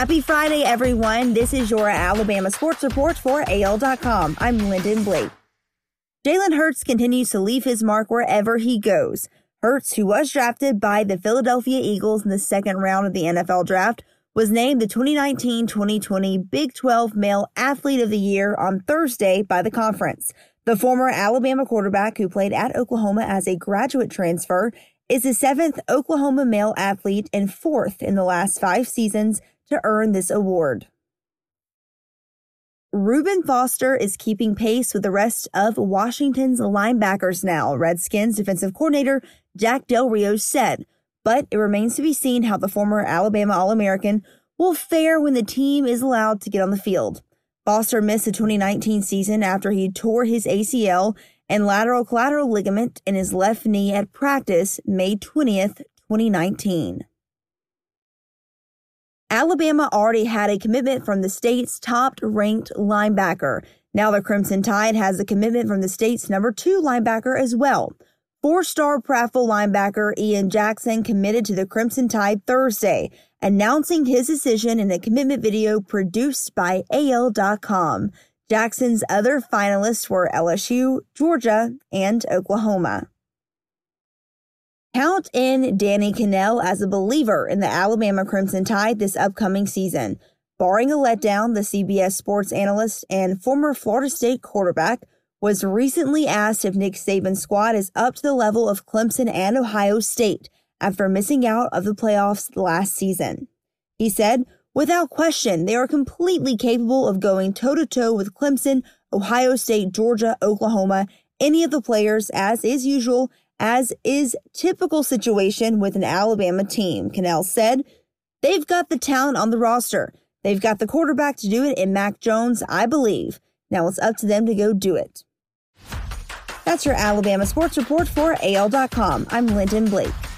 Happy Friday, everyone. This is your Alabama Sports Report for AL.com. I'm Lyndon Blake. Jalen Hurts continues to leave his mark wherever he goes. Hurts, who was drafted by the Philadelphia Eagles in the second round of the NFL draft, was named the 2019 2020 Big 12 Male Athlete of the Year on Thursday by the conference. The former Alabama quarterback who played at Oklahoma as a graduate transfer is the seventh Oklahoma male athlete and fourth in the last five seasons to earn this award. Reuben Foster is keeping pace with the rest of Washington's linebackers now, Redskins defensive coordinator Jack Del Rio said, but it remains to be seen how the former Alabama All American will fare when the team is allowed to get on the field. Foster missed the 2019 season after he tore his ACL and lateral collateral ligament in his left knee at practice May 20th, 2019. Alabama already had a commitment from the state's top ranked linebacker. Now the Crimson Tide has a commitment from the state's number two linebacker as well. Four star Prattville linebacker Ian Jackson committed to the Crimson Tide Thursday, announcing his decision in a commitment video produced by AL.com. Jackson's other finalists were LSU, Georgia, and Oklahoma. Count in Danny Kanell as a believer in the Alabama Crimson Tide this upcoming season. Barring a letdown, the CBS sports analyst and former Florida State quarterback was recently asked if Nick Saban's squad is up to the level of Clemson and Ohio State after missing out of the playoffs last season. He said, Without question, they are completely capable of going toe to toe with Clemson, Ohio State, Georgia, Oklahoma, any of the players, as is usual, as is typical situation with an Alabama team. Kanell said, They've got the talent on the roster. They've got the quarterback to do it in Mac Jones, I believe. Now it's up to them to go do it. That's your Alabama Sports Report for AL.com. I'm Lyndon Blake.